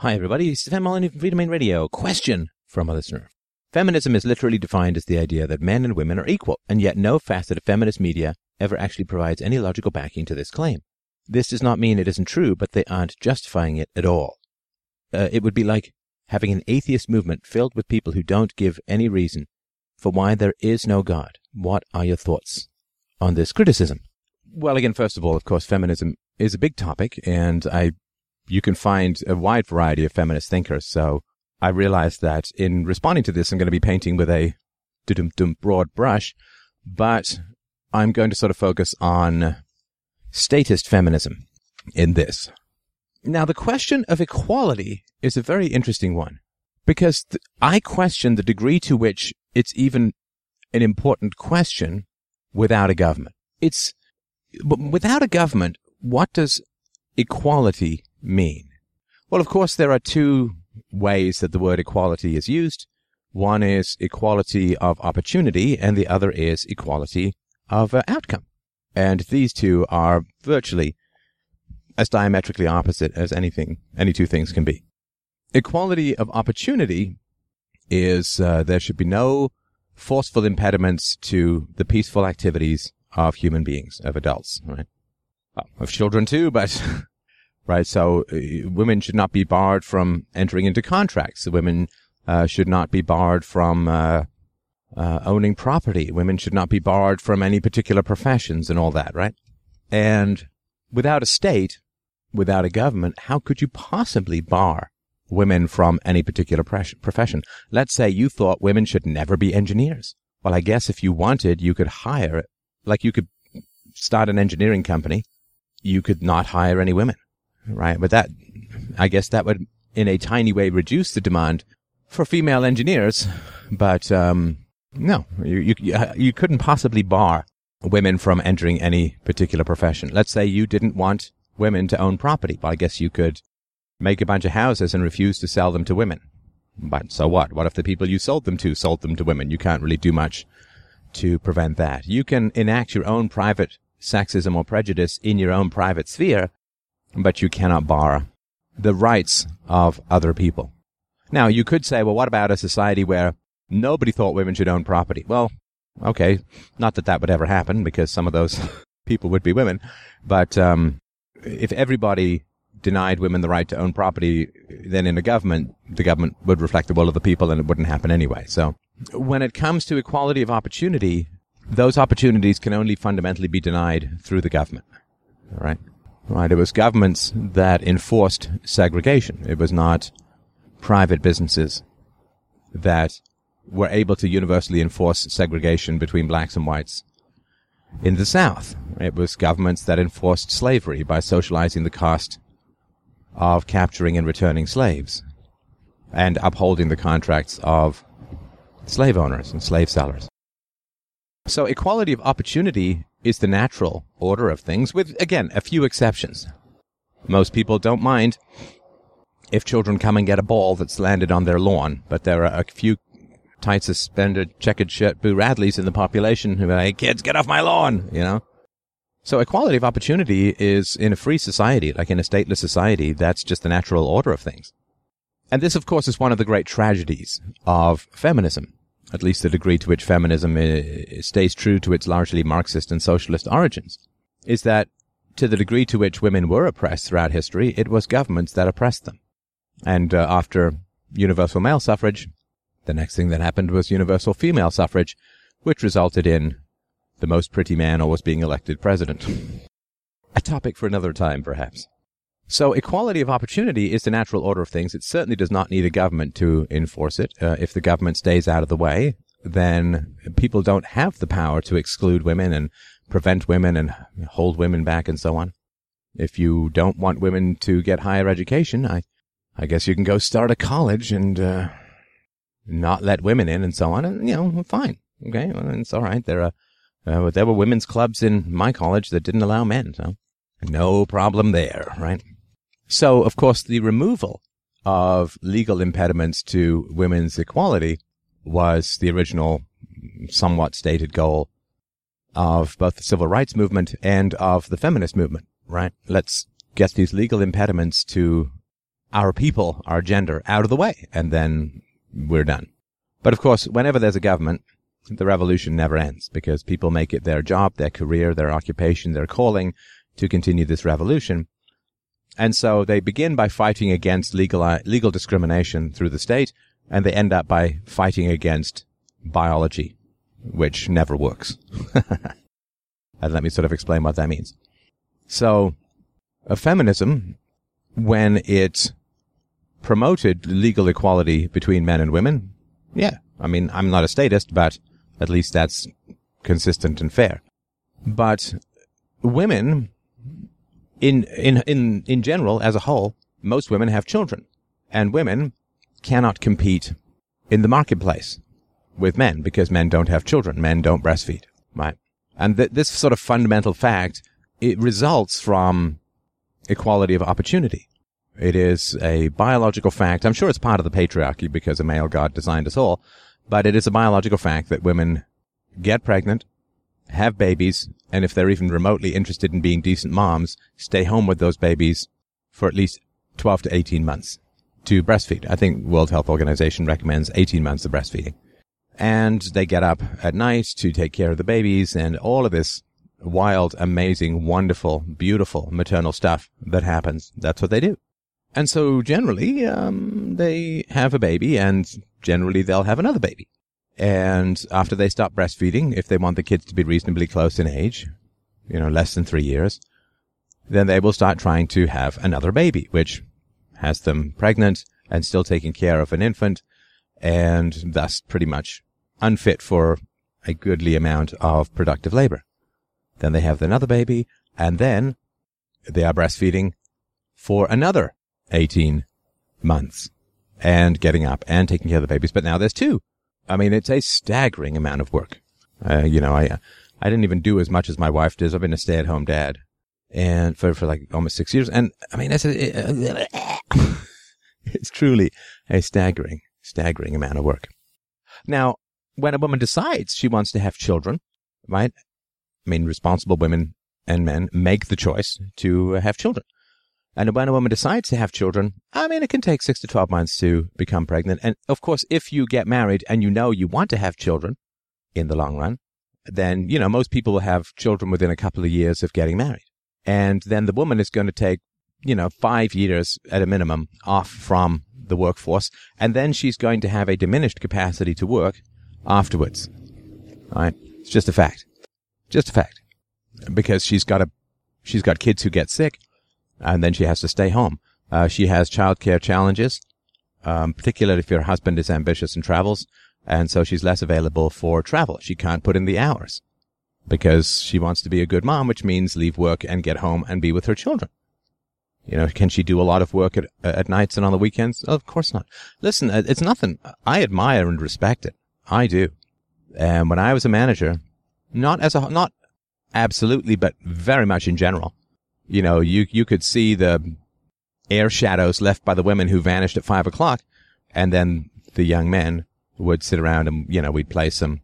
Hi, everybody. This is Stefan Molyneux from Freedomain Radio. Question from a listener. Feminism is literally defined as the idea that men and women are equal, and yet no facet of feminist media ever actually provides any logical backing to this claim. This does not mean it isn't true, but they aren't justifying it at all. Uh, it would be like having an atheist movement filled with people who don't give any reason for why there is no God. What are your thoughts on this criticism? Well, again, first of all, of course, feminism is a big topic, and I you can find a wide variety of feminist thinkers. So I realized that in responding to this, I'm going to be painting with a broad brush, but I'm going to sort of focus on statist feminism in this. Now, the question of equality is a very interesting one because th- I question the degree to which it's even an important question without a government. It's, but without a government, what does equality mean? Well, of course, there are two ways that the word equality is used. One is equality of opportunity, and the other is equality of uh, outcome. And these two are virtually as diametrically opposite as anything, any two things can be. Equality of opportunity is uh, there should be no forceful impediments to the peaceful activities of human beings, of adults, right? Well, of children too, but right? So uh, women should not be barred from entering into contracts. Women uh, should not be barred from uh, uh, owning property. Women should not be barred from any particular professions and all that, right? And without a state, without a government, how could you possibly bar women from any particular profession? Let's say you thought women should never be engineers. Well, I guess if you wanted, you could hire, like you could start an engineering company. You could not hire any women right? But that, I guess that would, in a tiny way, reduce the demand for female engineers. But um, no, you, you you couldn't possibly bar women from entering any particular profession. Let's say you didn't want women to own property. Well, I guess you could make a bunch of houses and refuse to sell them to women. But so what? What if the people you sold them to sold them to women? You can't really do much to prevent that. You can enact your own private sexism or prejudice in your own private sphere, but you cannot bar the rights of other people. Now, you could say, well, what about a society where nobody thought women should own property? Well, okay, not that that would ever happen because some of those people would be women, but um, if everybody denied women the right to own property, then in a government, the government would reflect the will of the people and it wouldn't happen anyway. So when it comes to equality of opportunity, those opportunities can only fundamentally be denied through the government. All right. Right. It was governments that enforced segregation. It was not private businesses that were able to universally enforce segregation between blacks and whites. In the South, it was governments that enforced slavery by socializing the cost of capturing and returning slaves and upholding the contracts of slave owners and slave sellers. So equality of opportunity is the natural order of things, with, again, a few exceptions. Most people don't mind if children come and get a ball that's landed on their lawn, but there are a few tight suspended checkered shirt Boo Radleys in the population who are like, kids, get off my lawn, you know? So equality of opportunity is in a free society, like in a stateless society, that's just the natural order of things. And this, of course, is one of the great tragedies of feminism at least the degree to which feminism stays true to its largely Marxist and socialist origins, is that to the degree to which women were oppressed throughout history, it was governments that oppressed them. And uh, after universal male suffrage, the next thing that happened was universal female suffrage, which resulted in the most pretty man always being elected president. A topic for another time, perhaps. So equality of opportunity is the natural order of things. It certainly does not need a government to enforce it. Uh, if the government stays out of the way, then people don't have the power to exclude women and prevent women and hold women back and so on. If you don't want women to get higher education, I, I guess you can go start a college and, uh, not let women in and so on. And, you know, fine. Okay. Well, it's all right. There are, uh, there were women's clubs in my college that didn't allow men. So no problem there, right? So, of course, the removal of legal impediments to women's equality was the original somewhat stated goal of both the civil rights movement and of the feminist movement, right? Let's get these legal impediments to our people, our gender out of the way, and then we're done. But of course, whenever there's a government, the revolution never ends because people make it their job, their career, their occupation, their calling to continue this revolution. And so they begin by fighting against legal, uh, legal discrimination through the state, and they end up by fighting against biology, which never works. and let me sort of explain what that means. So, a feminism, when it promoted legal equality between men and women, yeah, I mean, I'm not a statist, but at least that's consistent and fair. But women, in, in, in, in general, as a whole, most women have children. And women cannot compete in the marketplace with men because men don't have children. Men don't breastfeed, right? And th- this sort of fundamental fact, it results from equality of opportunity. It is a biological fact. I'm sure it's part of the patriarchy because a male God designed us all, but it is a biological fact that women get pregnant, have babies, and if they're even remotely interested in being decent moms, stay home with those babies for at least 12 to 18 months to breastfeed. I think World Health Organization recommends 18 months of breastfeeding. And they get up at night to take care of the babies and all of this wild, amazing, wonderful, beautiful maternal stuff that happens. That's what they do. And so generally, um, they have a baby and generally they'll have another baby. And after they stop breastfeeding, if they want the kids to be reasonably close in age, you know, less than three years, then they will start trying to have another baby, which has them pregnant and still taking care of an infant and thus pretty much unfit for a goodly amount of productive labor. Then they have another baby and then they are breastfeeding for another 18 months and getting up and taking care of the babies. But now there's two. I mean, it's a staggering amount of work. Uh, you know, I, I didn't even do as much as my wife does. I've been a stay at home dad and for, for like almost six years. And I mean, it's, a, it's truly a staggering, staggering amount of work. Now, when a woman decides she wants to have children, right? I mean, responsible women and men make the choice to have children. And when a woman decides to have children, I mean, it can take six to 12 months to become pregnant. And of course, if you get married and you know you want to have children in the long run, then, you know, most people will have children within a couple of years of getting married. And then the woman is going to take, you know, five years at a minimum off from the workforce. And then she's going to have a diminished capacity to work afterwards. Right? It's just a fact. Just a fact. Because she's got a, she's got kids who get sick and then she has to stay home. Uh, she has childcare challenges, um, particularly if your husband is ambitious and travels, and so she's less available for travel. She can't put in the hours because she wants to be a good mom, which means leave work and get home and be with her children. You know, can she do a lot of work at, at nights and on the weekends? Of course not. Listen, uh, it's nothing. I admire and respect it. I do. And when I was a manager, not as a, not absolutely, but very much in general, you know, you, you could see the air shadows left by the women who vanished at five o'clock. And then the young men would sit around and, you know, we'd play some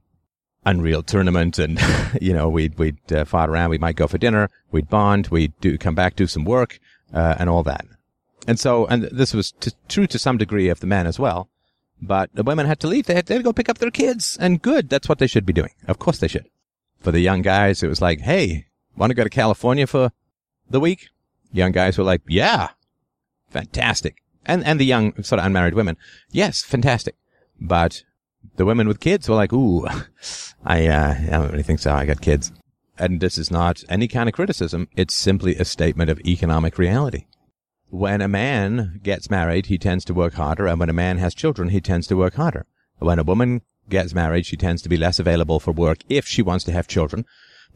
Unreal tournament and, you know, we'd, we'd uh, around. We might go for dinner. We'd bond. We'd do, come back, do some work, uh, and all that. And so, and this was t- true to some degree of the men as well. But the women had to leave. They had, they had to go pick up their kids. And good. That's what they should be doing. Of course they should. For the young guys, it was like, hey, want to go to California for the week? Young guys were like, yeah, fantastic. And, and the young, sort of unmarried women, yes, fantastic. But the women with kids were like, ooh, I, uh, I don't really think so. I got kids. And this is not any kind of criticism. It's simply a statement of economic reality. When a man gets married, he tends to work harder. And when a man has children, he tends to work harder. When a woman gets married, she tends to be less available for work if she wants to have children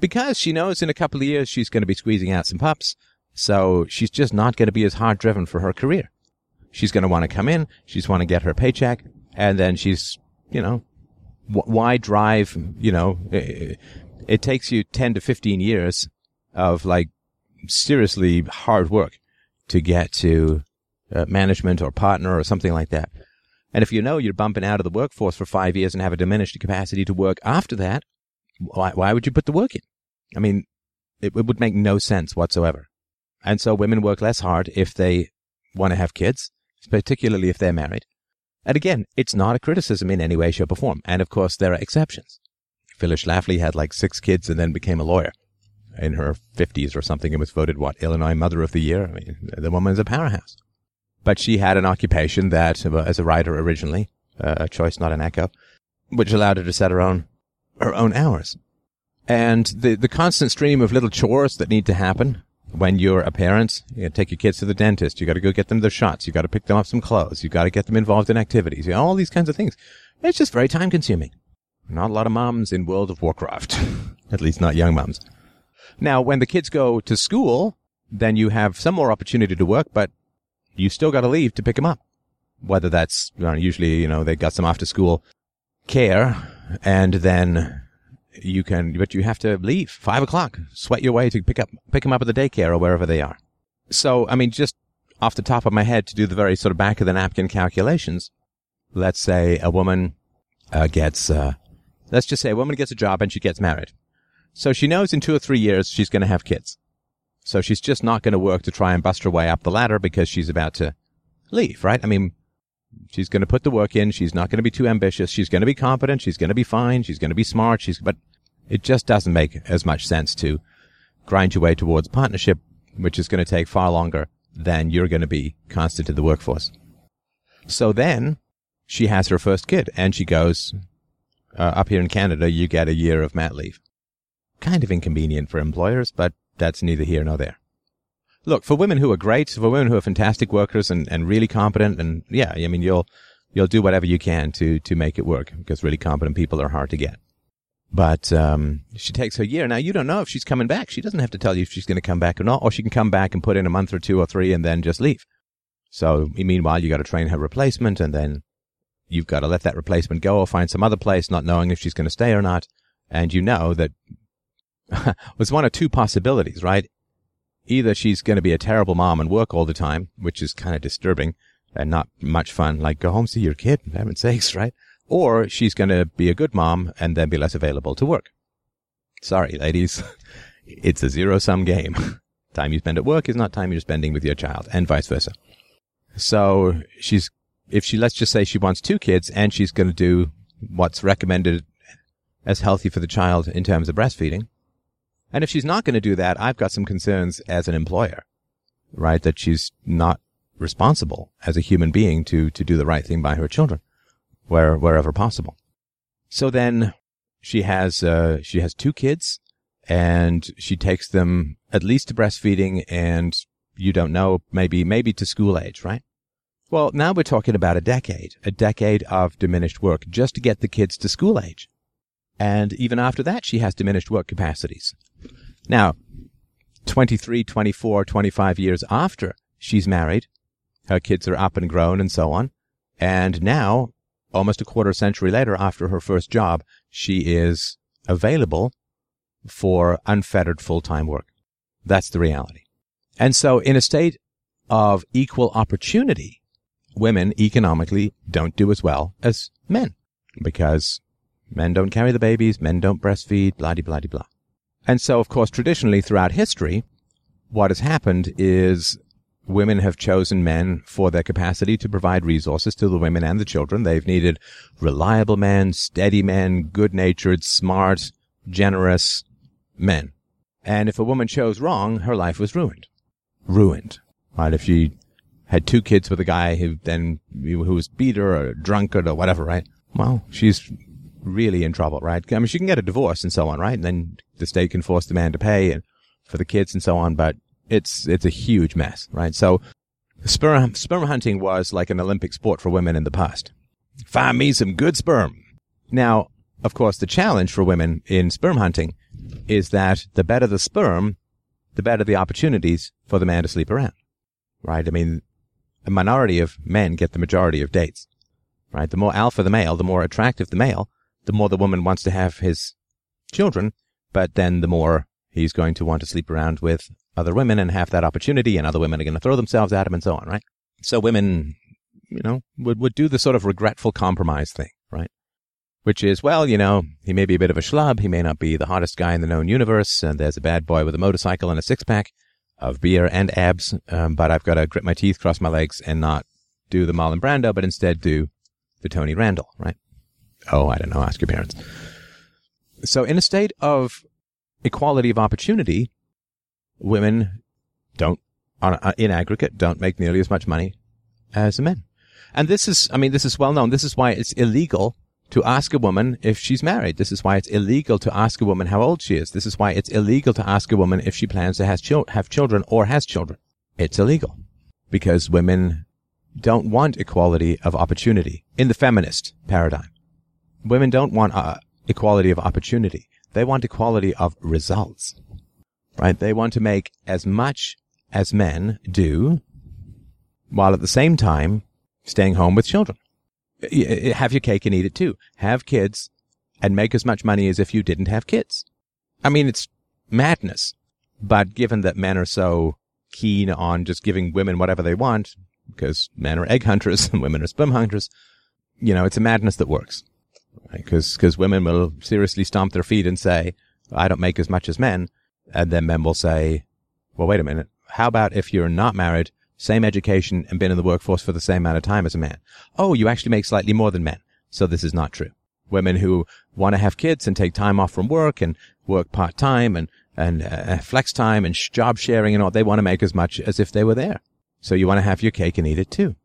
because she knows in a couple of years she's going to be squeezing out some pups. So she's just not going to be as hard driven for her career. She's going to want to come in. She's want to get her paycheck and then she's, you know, wh- why drive, you know, it, it takes you 10 to 15 years of like seriously hard work to get to uh, management or partner or something like that. And if you know you're bumping out of the workforce for five years and have a diminished capacity to work after that, why, why would you put the work in? I mean, it, it would make no sense whatsoever. And so women work less hard if they want to have kids. particularly if they're married. And again, it's not a criticism in any way, shape, or form. And of course, there are exceptions. Phyllis Schlafly had like six kids and then became a lawyer in her 50s or something and was voted, what, Illinois Mother of the Year? I mean, the woman's a powerhouse. But she had an occupation that, as a writer originally, uh, a choice, not an echo, which allowed her to set her own, her own hours. And the, the constant stream of little chores that need to happen when you're a parent, you take your kids to the dentist, you gotta go get them their shots, you gotta pick them up some clothes, you gotta get them involved in activities, you know, all these kinds of things. It's just very time consuming. Not a lot of moms in World of Warcraft. At least not young moms. Now, when the kids go to school, then you have some more opportunity to work, but you still gotta leave to pick them up. Whether that's, usually, you know, they got some after school care and then you can, but you have to leave five o'clock, sweat your way to pick up, pick them up at the daycare or wherever they are. So, I mean, just off the top of my head to do the very sort of back of the napkin calculations, let's say a woman uh, gets, uh, let's just say a woman gets a job and she gets married. So she knows in two or three years she's going to have kids. So she's just not going to work to try and bust her way up the ladder because she's about to leave, right? I mean, she's going to put the work in. She's not going to be too ambitious. She's going to be competent. She's going to be fine. She's going to be smart. She's, but it just doesn't make as much sense to grind your way towards partnership, which is going to take far longer than you're going to be constant in the workforce. So then she has her first kid and she goes, uh, up here in Canada, you get a year of mat leave. Kind of inconvenient for employers, but that's neither here nor there. Look, for women who are great, for women who are fantastic workers and, and really competent, and yeah, I mean, you'll, you'll do whatever you can to, to make it work because really competent people are hard to get. But um, she takes her year. Now, you don't know if she's coming back. She doesn't have to tell you if she's going to come back or not, or she can come back and put in a month or two or three and then just leave. So, meanwhile, you got to train her replacement and then you've got to let that replacement go or find some other place, not knowing if she's going to stay or not. And you know that was one of two possibilities, right? Either she's going to be a terrible mom and work all the time, which is kind of disturbing and not much fun. Like, go home, see your kid, for heaven's sakes, right? Or she's going to be a good mom and then be less available to work. Sorry, ladies. it's a zero sum game. time you spend at work is not time you're spending with your child and vice versa. So she's, if she, let's just say she wants two kids and she's going to do what's recommended as healthy for the child in terms of breastfeeding, and if she's not going to do that, I've got some concerns as an employer, right? That she's not responsible as a human being to, to do the right thing by her children where, wherever possible. So then she has, uh, she has two kids and she takes them at least to breastfeeding and you don't know, maybe, maybe to school age, right? Well, now we're talking about a decade, a decade of diminished work just to get the kids to school age. And even after that, she has diminished work capacities. Now, 23, 24, 25 years after she's married, her kids are up and grown and so on. And now, almost a quarter century later, after her first job, she is available for unfettered full-time work. That's the reality. And so in a state of equal opportunity, women economically don't do as well as men because men don't carry the babies, men don't breastfeed, blah, blah, blah, blah. And so, of course, traditionally throughout history, what has happened is women have chosen men for their capacity to provide resources to the women and the children. They've needed reliable men, steady men, good-natured, smart, generous men. And if a woman chose wrong, her life was ruined. Ruined. Right? If she had two kids with a guy who then, who was beat her or drunkard or whatever, right? Well, she's really in trouble, right? I mean, she can get a divorce and so on, right? And then the state can force the man to pay and for the kids and so on, but it's, it's a huge mess, right? So sperm, sperm hunting was like an Olympic sport for women in the past. Find me some good sperm. Now, of course, the challenge for women in sperm hunting is that the better the sperm, the better the opportunities for the man to sleep around, right? I mean, a minority of men get the majority of dates, right? The more alpha the male, the more attractive the male, the more the woman wants to have his children, but then the more he's going to want to sleep around with other women and have that opportunity, and other women are going to throw themselves at him and so on, right? So women, you know, would, would do the sort of regretful compromise thing, right? Which is, well, you know, he may be a bit of a schlub. He may not be the hottest guy in the known universe. And there's a bad boy with a motorcycle and a six pack of beer and abs. Um, but I've got to grit my teeth, cross my legs, and not do the Marlon Brando, but instead do the Tony Randall, right? Oh, I don't know. Ask your parents. So in a state of equality of opportunity, women don't, in aggregate, don't make nearly as much money as men. And this is, I mean, this is well known. This is why it's illegal to ask a woman if she's married. This is why it's illegal to ask a woman how old she is. This is why it's illegal to ask a woman if she plans to chil- have children or has children. It's illegal because women don't want equality of opportunity in the feminist paradigm. Women don't want uh, equality of opportunity. They want equality of results, right? They want to make as much as men do while at the same time staying home with children have your cake and eat it too. Have kids and make as much money as if you didn't have kids. I mean, it's madness. But given that men are so keen on just giving women whatever they want, because men are egg hunters and women are sperm hunters, you know, it's a madness that works. Because right? women will seriously stomp their feet and say, I don't make as much as men. And then men will say, well, wait a minute. How about if you're not married same education, and been in the workforce for the same amount of time as a man. Oh, you actually make slightly more than men. So this is not true. Women who want to have kids and take time off from work and work part time and, and uh, flex time and sh- job sharing and all, they want to make as much as if they were there. So you want to have your cake and eat it too.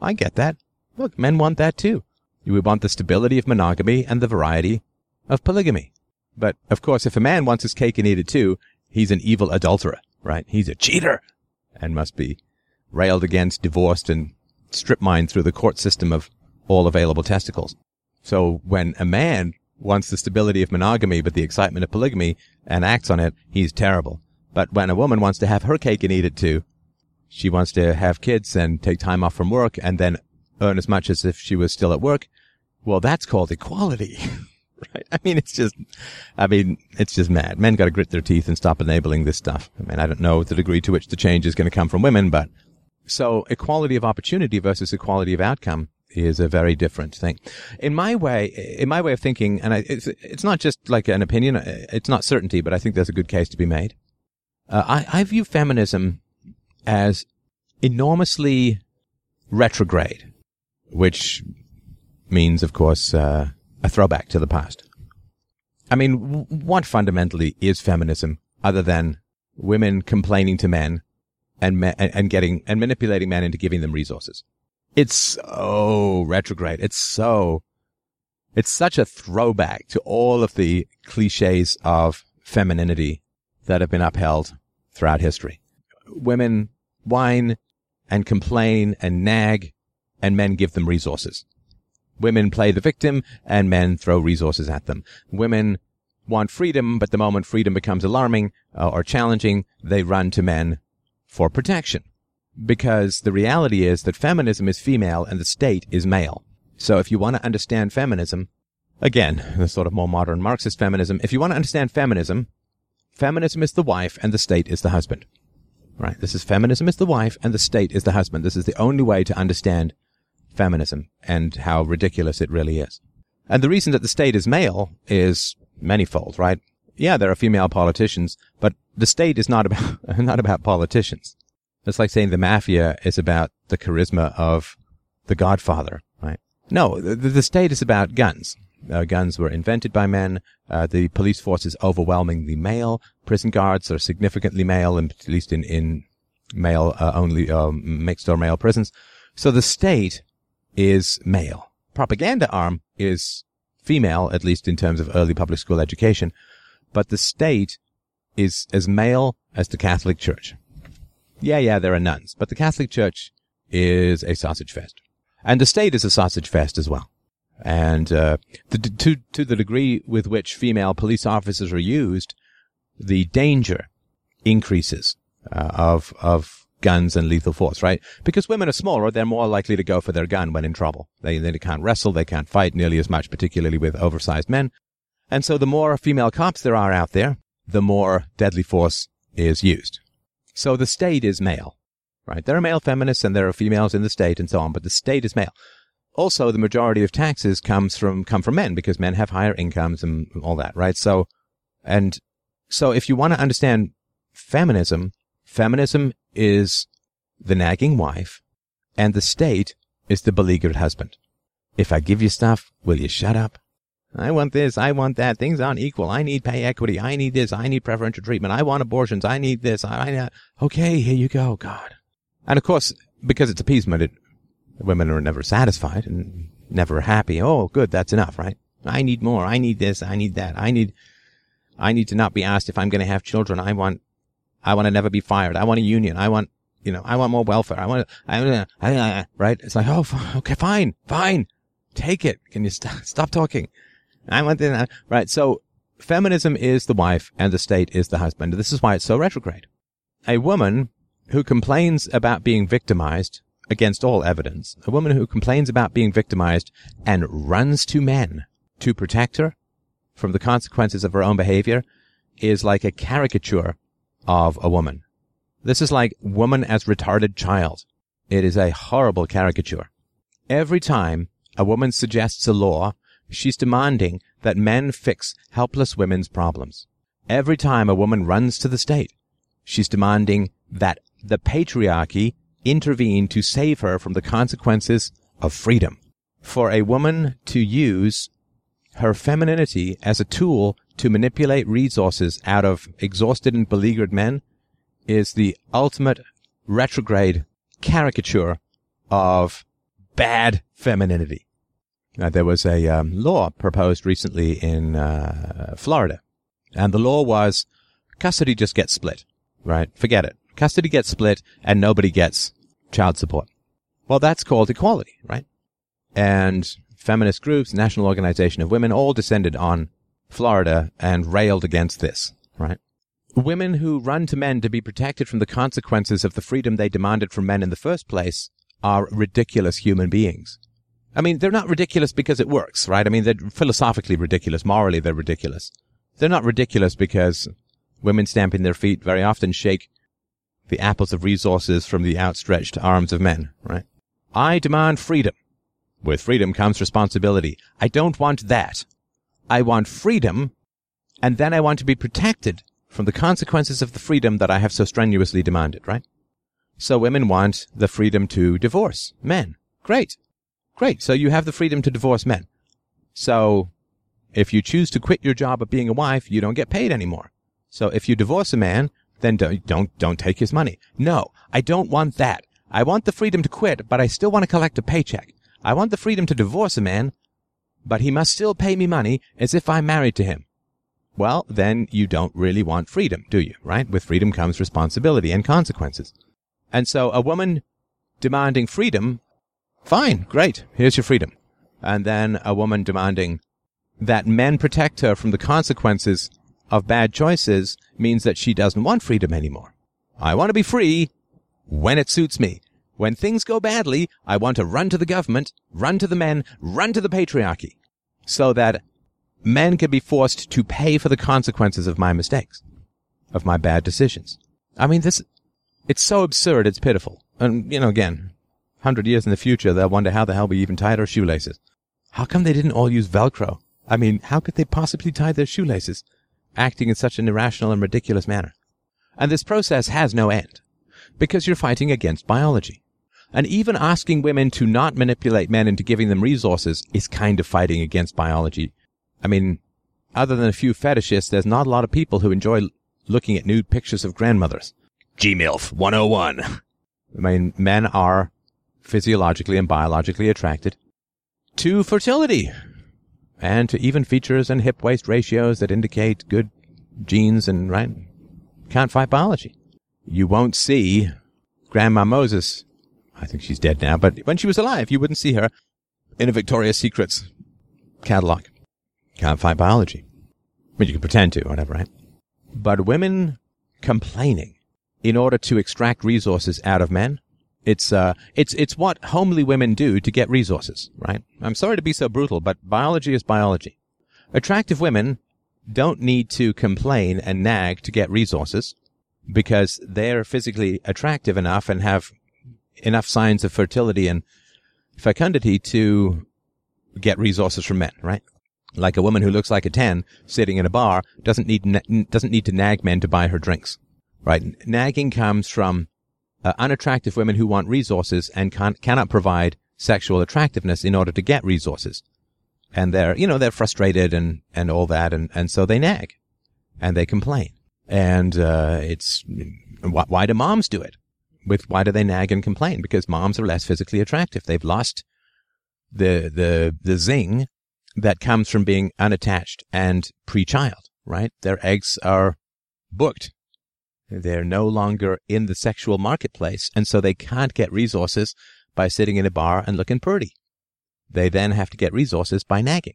I get that. Look, men want that too. You would want the stability of monogamy and the variety of polygamy. But of course, if a man wants his cake and eat it too, he's an evil adulterer, right? He's a cheater and must be railed against, divorced, and strip mined through the court system of all available testicles. So when a man wants the stability of monogamy but the excitement of polygamy and acts on it, he's terrible. But when a woman wants to have her cake and eat it too, she wants to have kids and take time off from work and then earn as much as if she was still at work. Well, that's called equality. right? I mean, it's just, I mean, it's just mad. Men got to grit their teeth and stop enabling this stuff. I mean, I don't know the degree to which the change is going to come from women, but so equality of opportunity versus equality of outcome is a very different thing. In my way, in my way of thinking, and I, it's, it's not just like an opinion, it's not certainty, but I think there's a good case to be made. Uh, I, I view feminism as enormously retrograde, which means, of course, uh, a throwback to the past. I mean, what fundamentally is feminism other than women complaining to men and ma- and getting and manipulating men into giving them resources. It's so retrograde. It's so it's such a throwback to all of the cliches of femininity that have been upheld throughout history. Women whine and complain and nag and men give them resources. Women play the victim and men throw resources at them. Women want freedom, but the moment freedom becomes alarming uh, or challenging, they run to men for protection. Because the reality is that feminism is female and the state is male. So if you want to understand feminism, again, the sort of more modern Marxist feminism, if you want to understand feminism, feminism is the wife and the state is the husband. Right? This is feminism is the wife and the state is the husband. This is the only way to understand feminism and how ridiculous it really is. And the reason that the state is male is manifold, right? Yeah, there are female politicians, but the state is not about not about politicians. It's like saying the mafia is about the charisma of the Godfather, right? No, the, the state is about guns. Uh, guns were invented by men. Uh, the police force is overwhelmingly male. Prison guards are significantly male, and at least in in male uh, only um, mixed or male prisons. So the state is male. Propaganda arm is female, at least in terms of early public school education. But the state is as male as the Catholic Church. Yeah, yeah, there are nuns, but the Catholic Church is a sausage fest. And the state is a sausage fest as well. And uh, the, to, to the degree with which female police officers are used, the danger increases uh, of, of guns and lethal force, right? Because women are smaller, they're more likely to go for their gun when in trouble. They, they can't wrestle, they can't fight nearly as much, particularly with oversized men. And so the more female cops there are out there, the more deadly force is used. So the state is male, right? There are male feminists and there are females in the state and so on, but the state is male. Also, the majority of taxes comes from, come from men because men have higher incomes and all that, right? So, and so if you want to understand feminism, feminism is the nagging wife and the state is the beleaguered husband. If I give you stuff, will you shut up? I want this. I want that. Things aren't equal. I need pay equity. I need this. I need preferential treatment. I want abortions. I need this. I, I okay, here you go. God. And of course, because it's appeasement, it, women are never satisfied and never happy. Oh, good. That's enough, right? I need more. I need this. I need that. I need, I need to not be asked if I'm going to have children. I want, I want to never be fired. I want a union. I want, you know, I want more welfare. I want, I, I, I right? It's like, oh, okay, fine, fine. Take it. Can you st- stop talking? I want that. Right. So feminism is the wife and the state is the husband. This is why it's so retrograde. A woman who complains about being victimized against all evidence, a woman who complains about being victimized and runs to men to protect her from the consequences of her own behavior is like a caricature of a woman. This is like woman as retarded child. It is a horrible caricature. Every time a woman suggests a law She's demanding that men fix helpless women's problems. Every time a woman runs to the state, she's demanding that the patriarchy intervene to save her from the consequences of freedom. For a woman to use her femininity as a tool to manipulate resources out of exhausted and beleaguered men is the ultimate retrograde caricature of bad femininity. There was a um, law proposed recently in uh, Florida, and the law was custody just gets split, right? Forget it. Custody gets split, and nobody gets child support. Well, that's called equality, right? And feminist groups, National Organization of Women, all descended on Florida and railed against this, right? Women who run to men to be protected from the consequences of the freedom they demanded from men in the first place are ridiculous human beings. I mean, they're not ridiculous because it works, right? I mean, they're philosophically ridiculous. Morally, they're ridiculous. They're not ridiculous because women stamping their feet very often shake the apples of resources from the outstretched arms of men, right? I demand freedom. With freedom comes responsibility. I don't want that. I want freedom, and then I want to be protected from the consequences of the freedom that I have so strenuously demanded, right? So women want the freedom to divorce men. Great. Great. So you have the freedom to divorce men. So if you choose to quit your job of being a wife, you don't get paid anymore. So if you divorce a man, then don't, don't, don't take his money. No, I don't want that. I want the freedom to quit, but I still want to collect a paycheck. I want the freedom to divorce a man, but he must still pay me money as if I'm married to him. Well, then you don't really want freedom, do you? Right? With freedom comes responsibility and consequences. And so a woman demanding freedom Fine, great, here's your freedom. And then a woman demanding that men protect her from the consequences of bad choices means that she doesn't want freedom anymore. I want to be free when it suits me. When things go badly, I want to run to the government, run to the men, run to the patriarchy, so that men can be forced to pay for the consequences of my mistakes, of my bad decisions. I mean, this, it's so absurd, it's pitiful. And, you know, again, hundred years in the future, they'll wonder how the hell we even tied our shoelaces. How come they didn't all use Velcro? I mean, how could they possibly tie their shoelaces, acting in such an irrational and ridiculous manner? And this process has no end, because you're fighting against biology. And even asking women to not manipulate men into giving them resources is kind of fighting against biology. I mean, other than a few fetishists, there's not a lot of people who enjoy looking at nude pictures of grandmothers. G-MILF 101. I mean, men are physiologically and biologically attracted to fertility and to even features and hip waist ratios that indicate good genes and right can't fight biology. You won't see Grandma Moses. I think she's dead now, but when she was alive, you wouldn't see her in a Victoria's Secrets catalog. Can't fight biology. But you can pretend to, whatever, right? But women complaining in order to extract resources out of men it's uh, it's it's what homely women do to get resources, right? I'm sorry to be so brutal, but biology is biology. Attractive women don't need to complain and nag to get resources because they're physically attractive enough and have enough signs of fertility and fecundity to get resources from men, right? Like a woman who looks like a 10 sitting in a bar doesn't need, doesn't need to nag men to buy her drinks, right? Nagging comes from uh, unattractive women who want resources and can, cannot provide sexual attractiveness in order to get resources. And they're, you know, they're frustrated and, and all that. And, and so they nag and they complain. And, uh, it's, why, why do moms do it? With, why do they nag and complain? Because moms are less physically attractive. They've lost the, the, the zing that comes from being unattached and pre-child, right? Their eggs are booked. They're no longer in the sexual marketplace. And so they can't get resources by sitting in a bar and looking pretty. They then have to get resources by nagging,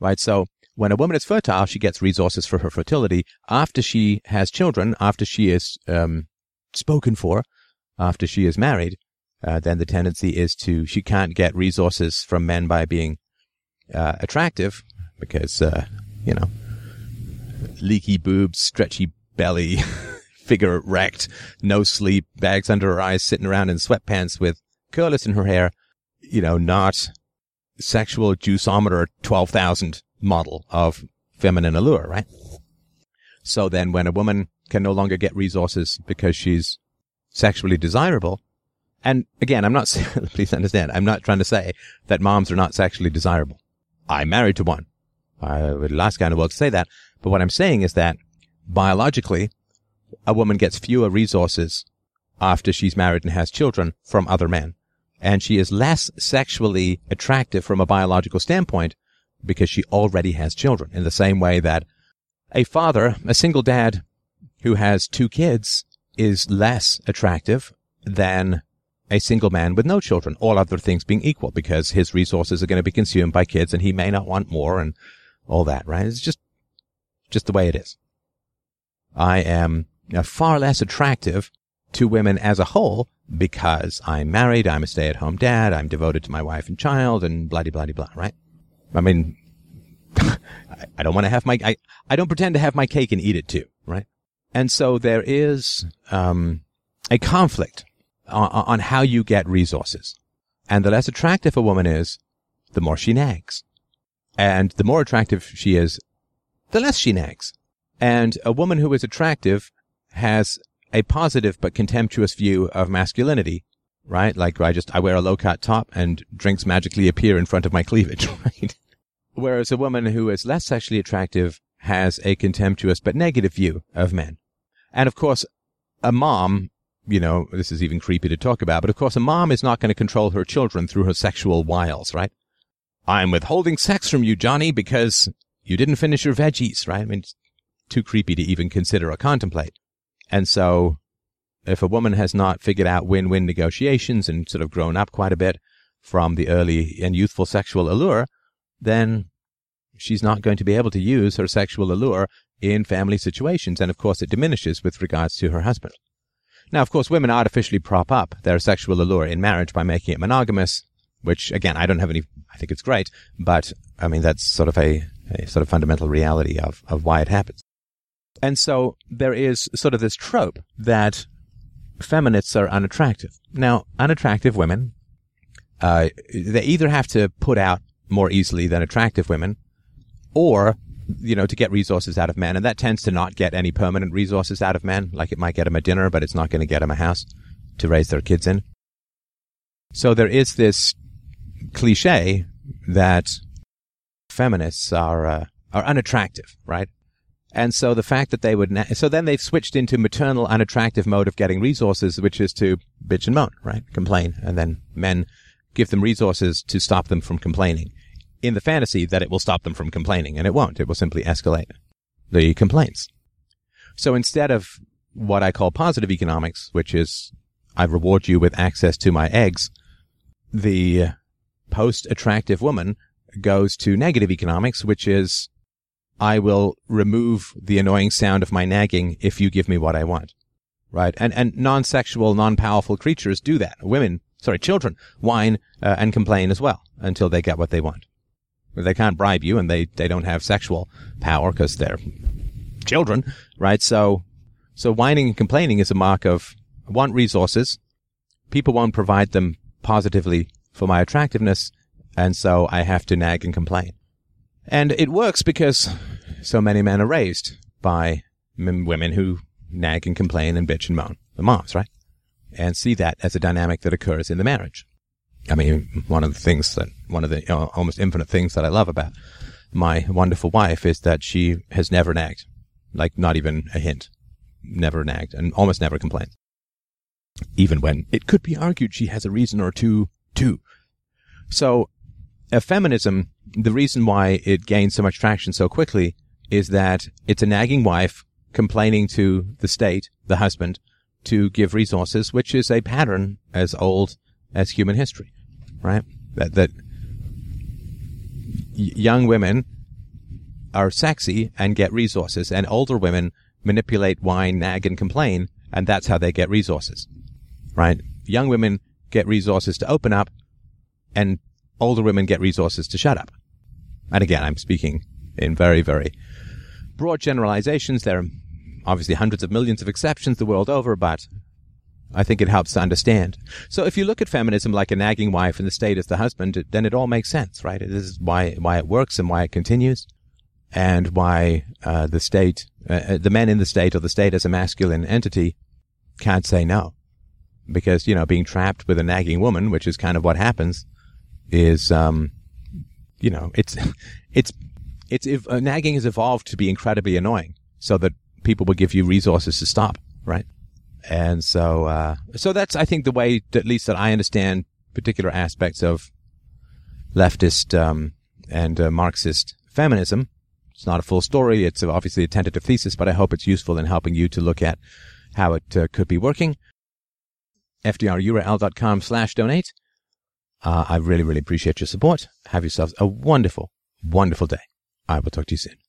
right? So when a woman is fertile, she gets resources for her fertility. After she has children, after she is um, spoken for, after she is married, uh, then the tendency is to she can't get resources from men by being uh, attractive because uh, you know leaky boobs, stretchy belly, figure wrecked, no sleep, bags under her eyes, sitting around in sweatpants with curlers in her hair. You know, not sexual juiceometer twelve thousand model of feminine allure, right? So then, when a woman can no longer get resources because she's sexually desirable, and again, I'm not, please understand, I'm not trying to say that moms are not sexually desirable. I'm married to one. I would last guy in the world to say that. But what I'm saying is that biologically, a woman gets fewer resources after she's married and has children from other men. And she is less sexually attractive from a biological standpoint because she already has children in the same way that a father, a single dad who has two kids is less attractive than a single man with no children, all other things being equal, because his resources are going to be consumed by kids and he may not want more and all that, right? It's just, just the way it is. I am uh, far less attractive to women as a whole because I'm married, I'm a stay-at-home dad, I'm devoted to my wife and child, and blah blah blah blah. Right? I mean, I don't want to have my I, I don't pretend to have my cake and eat it too. Right? And so there is um, a conflict on, on how you get resources. And the less attractive a woman is, the more she nags. And the more attractive she is, the less she nags. And a woman who is attractive has a positive but contemptuous view of masculinity, right? Like I just, I wear a low cut top and drinks magically appear in front of my cleavage, right? Whereas a woman who is less sexually attractive has a contemptuous but negative view of men. And of course, a mom you know, this is even creepy to talk about, but of course a mom is not going to control her children through her sexual wiles, right? I'm withholding sex from you, Johnny, because you didn't finish your veggies, right? I mean, it's too creepy to even consider or contemplate. And so if a woman has not figured out win-win negotiations and sort of grown up quite a bit from the early and youthful sexual allure, then she's not going to be able to use her sexual allure in family situations. And of course it diminishes with regards to her husband. Now, of course, women artificially prop up their sexual allure in marriage by making it monogamous, which again, I don't have any, I think it's great, but I mean, that's sort of a, a sort of fundamental reality of, of why it happens. And so there is sort of this trope that feminists are unattractive. Now, unattractive women, uh, they either have to put out more easily than attractive women, or you know, to get resources out of men. And that tends to not get any permanent resources out of men. Like it might get them a dinner, but it's not going to get them a house to raise their kids in. So there is this cliche that feminists are, uh, are unattractive, right? And so the fact that they would, na- so then they've switched into maternal unattractive mode of getting resources, which is to bitch and moan, right? Complain. And then men give them resources to stop them from complaining in the fantasy that it will stop them from complaining, and it won't. It will simply escalate the complaints. So instead of what I call positive economics, which is I reward you with access to my eggs, the post attractive woman goes to negative economics, which is I will remove the annoying sound of my nagging if you give me what I want. Right? And, and non-sexual, non-powerful creatures do that. Women, sorry, children whine uh, and complain as well until they get what they want. They can't bribe you and they, they don't have sexual power because they're children, right? So, so whining and complaining is a mark of I want resources. People won't provide them positively for my attractiveness. And so I have to nag and complain. And it works because so many men are raised by m- women who nag and complain and bitch and moan. The moms, right? And see that as a dynamic that occurs in the marriage. I mean, one of the things that, one of the you know, almost infinite things that I love about my wonderful wife is that she has never nagged. Like, not even a hint. Never nagged and almost never complained. Even when it could be argued she has a reason or two, too. So, uh, feminism, the reason why it gained so much traction so quickly is that it's a nagging wife complaining to the state, the husband, to give resources, which is a pattern as old as human history, right? That, that young women are sexy and get resources and older women manipulate, whine, nag, and complain. And that's how they get resources, right? Young women get resources to open up and older women get resources to shut up. And again, I'm speaking in very, very broad generalizations. There are obviously hundreds of millions of exceptions the world over, but I think it helps to understand. So if you look at feminism like a nagging wife and the state as the husband, then it all makes sense, right? This is why, why it works and why it continues and why, uh, the state, uh, uh, the men in the state or the state as a masculine entity can't say no. Because, you know, being trapped with a nagging woman, which is kind of what happens, is, um, you know, it's, it's, it's, if, uh, nagging has evolved to be incredibly annoying so that people will give you resources to stop, right? And so, uh, so that's, I think, the way, at least that I understand particular aspects of leftist, um, and uh, Marxist feminism. It's not a full story. It's obviously a tentative thesis, but I hope it's useful in helping you to look at how it uh, could be working. FDRURL.com slash donate. Uh, I really, really appreciate your support. Have yourselves a wonderful, wonderful day. I will talk to you soon.